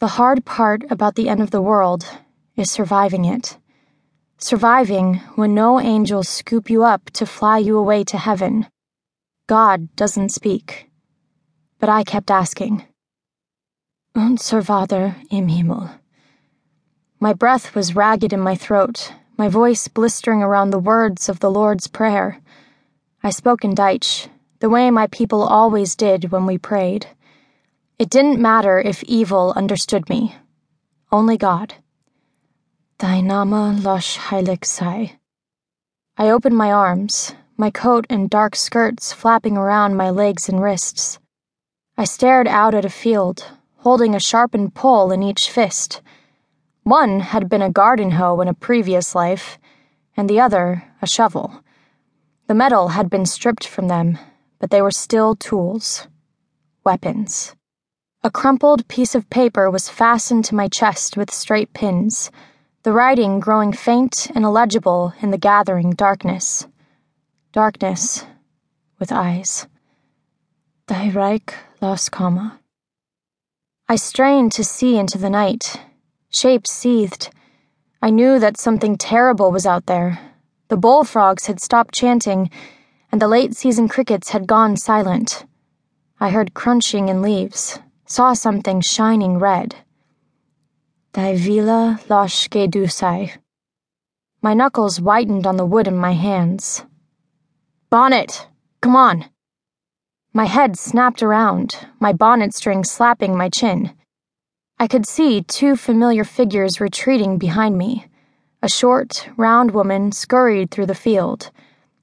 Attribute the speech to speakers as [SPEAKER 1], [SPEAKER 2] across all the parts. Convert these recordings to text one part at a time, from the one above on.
[SPEAKER 1] The hard part about the end of the world is surviving it. Surviving when no angels scoop you up to fly you away to heaven. God doesn't speak. But I kept asking. Unser Vater im Himmel. My breath was ragged in my throat, my voice blistering around the words of the Lord's Prayer. I spoke in Deutsch, the way my people always did when we prayed. It didn't matter if evil understood me, only God. Thy Name losh heilig sei. I opened my arms, my coat and dark skirts flapping around my legs and wrists. I stared out at a field, holding a sharpened pole in each fist. One had been a garden hoe in a previous life, and the other a shovel. The metal had been stripped from them, but they were still tools. Weapons. A crumpled piece of paper was fastened to my chest with straight pins, the writing growing faint and illegible in the gathering darkness. Darkness with eyes. Die Reich Las Kama. I strained to see into the night Shapes seethed. I knew that something terrible was out there. The bullfrogs had stopped chanting, and the late season crickets had gone silent. I heard crunching in leaves, saw something shining red. Die Vila Loshke Dusai. My knuckles whitened on the wood in my hands. Bonnet! Come on! My head snapped around, my bonnet string slapping my chin. I could see two familiar figures retreating behind me. A short, round woman scurried through the field.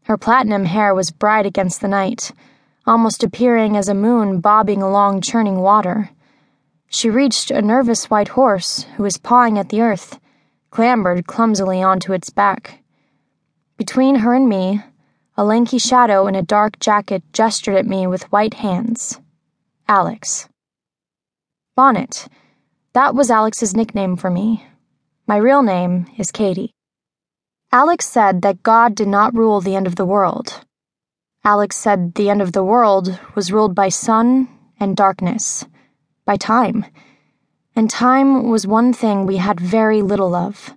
[SPEAKER 1] Her platinum hair was bright against the night, almost appearing as a moon bobbing along churning water. She reached a nervous white horse who was pawing at the earth, clambered clumsily onto its back. Between her and me, a lanky shadow in a dark jacket gestured at me with white hands. Alex. Bonnet that was Alex's nickname for me. My real name is Katie. Alex said that God did not rule the end of the world. Alex said the end of the world was ruled by sun and darkness, by time. And time was one thing we had very little of.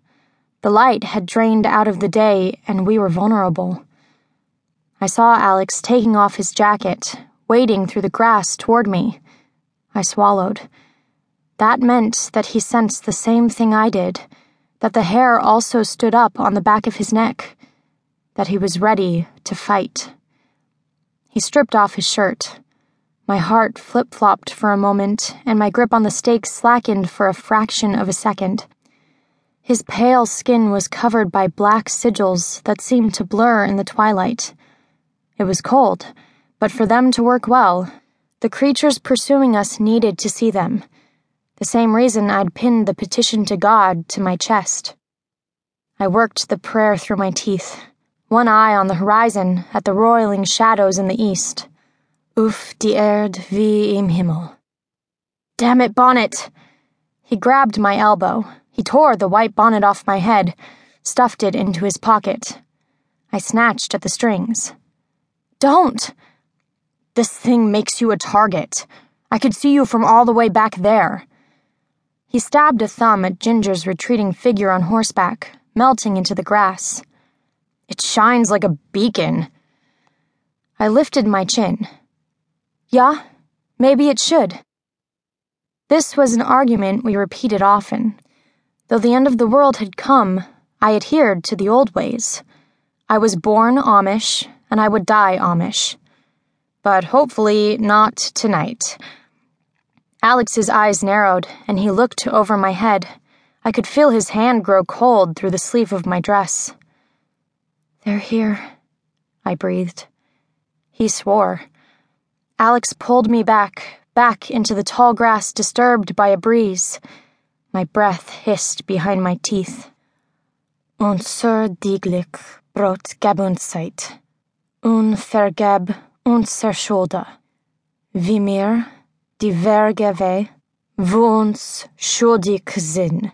[SPEAKER 1] The light had drained out of the day, and we were vulnerable. I saw Alex taking off his jacket, wading through the grass toward me. I swallowed. That meant that he sensed the same thing I did, that the hair also stood up on the back of his neck, that he was ready to fight. He stripped off his shirt. My heart flip flopped for a moment, and my grip on the stake slackened for a fraction of a second. His pale skin was covered by black sigils that seemed to blur in the twilight. It was cold, but for them to work well, the creatures pursuing us needed to see them the same reason I'd pinned the petition to God to my chest. I worked the prayer through my teeth, one eye on the horizon at the roiling shadows in the east. Uf die Erd wie im Himmel. Damn it, Bonnet! He grabbed my elbow. He tore the white bonnet off my head, stuffed it into his pocket. I snatched at the strings. Don't! This thing makes you a target. I could see you from all the way back there. He stabbed a thumb at Ginger's retreating figure on horseback, melting into the grass. It shines like a beacon. I lifted my chin. Yeah, maybe it should. This was an argument we repeated often. Though the end of the world had come, I adhered to the old ways. I was born Amish, and I would die Amish. But hopefully not tonight. Alex's eyes narrowed, and he looked over my head. I could feel his hand grow cold through the sleeve of my dress. They're here, I breathed. He swore. Alex pulled me back, back into the tall grass disturbed by a breeze. My breath hissed behind my teeth. Unser diglich brot gabunseit. Un vergeb unser Schulda. Wie mir die Vergeve, wo uns schuldig sind.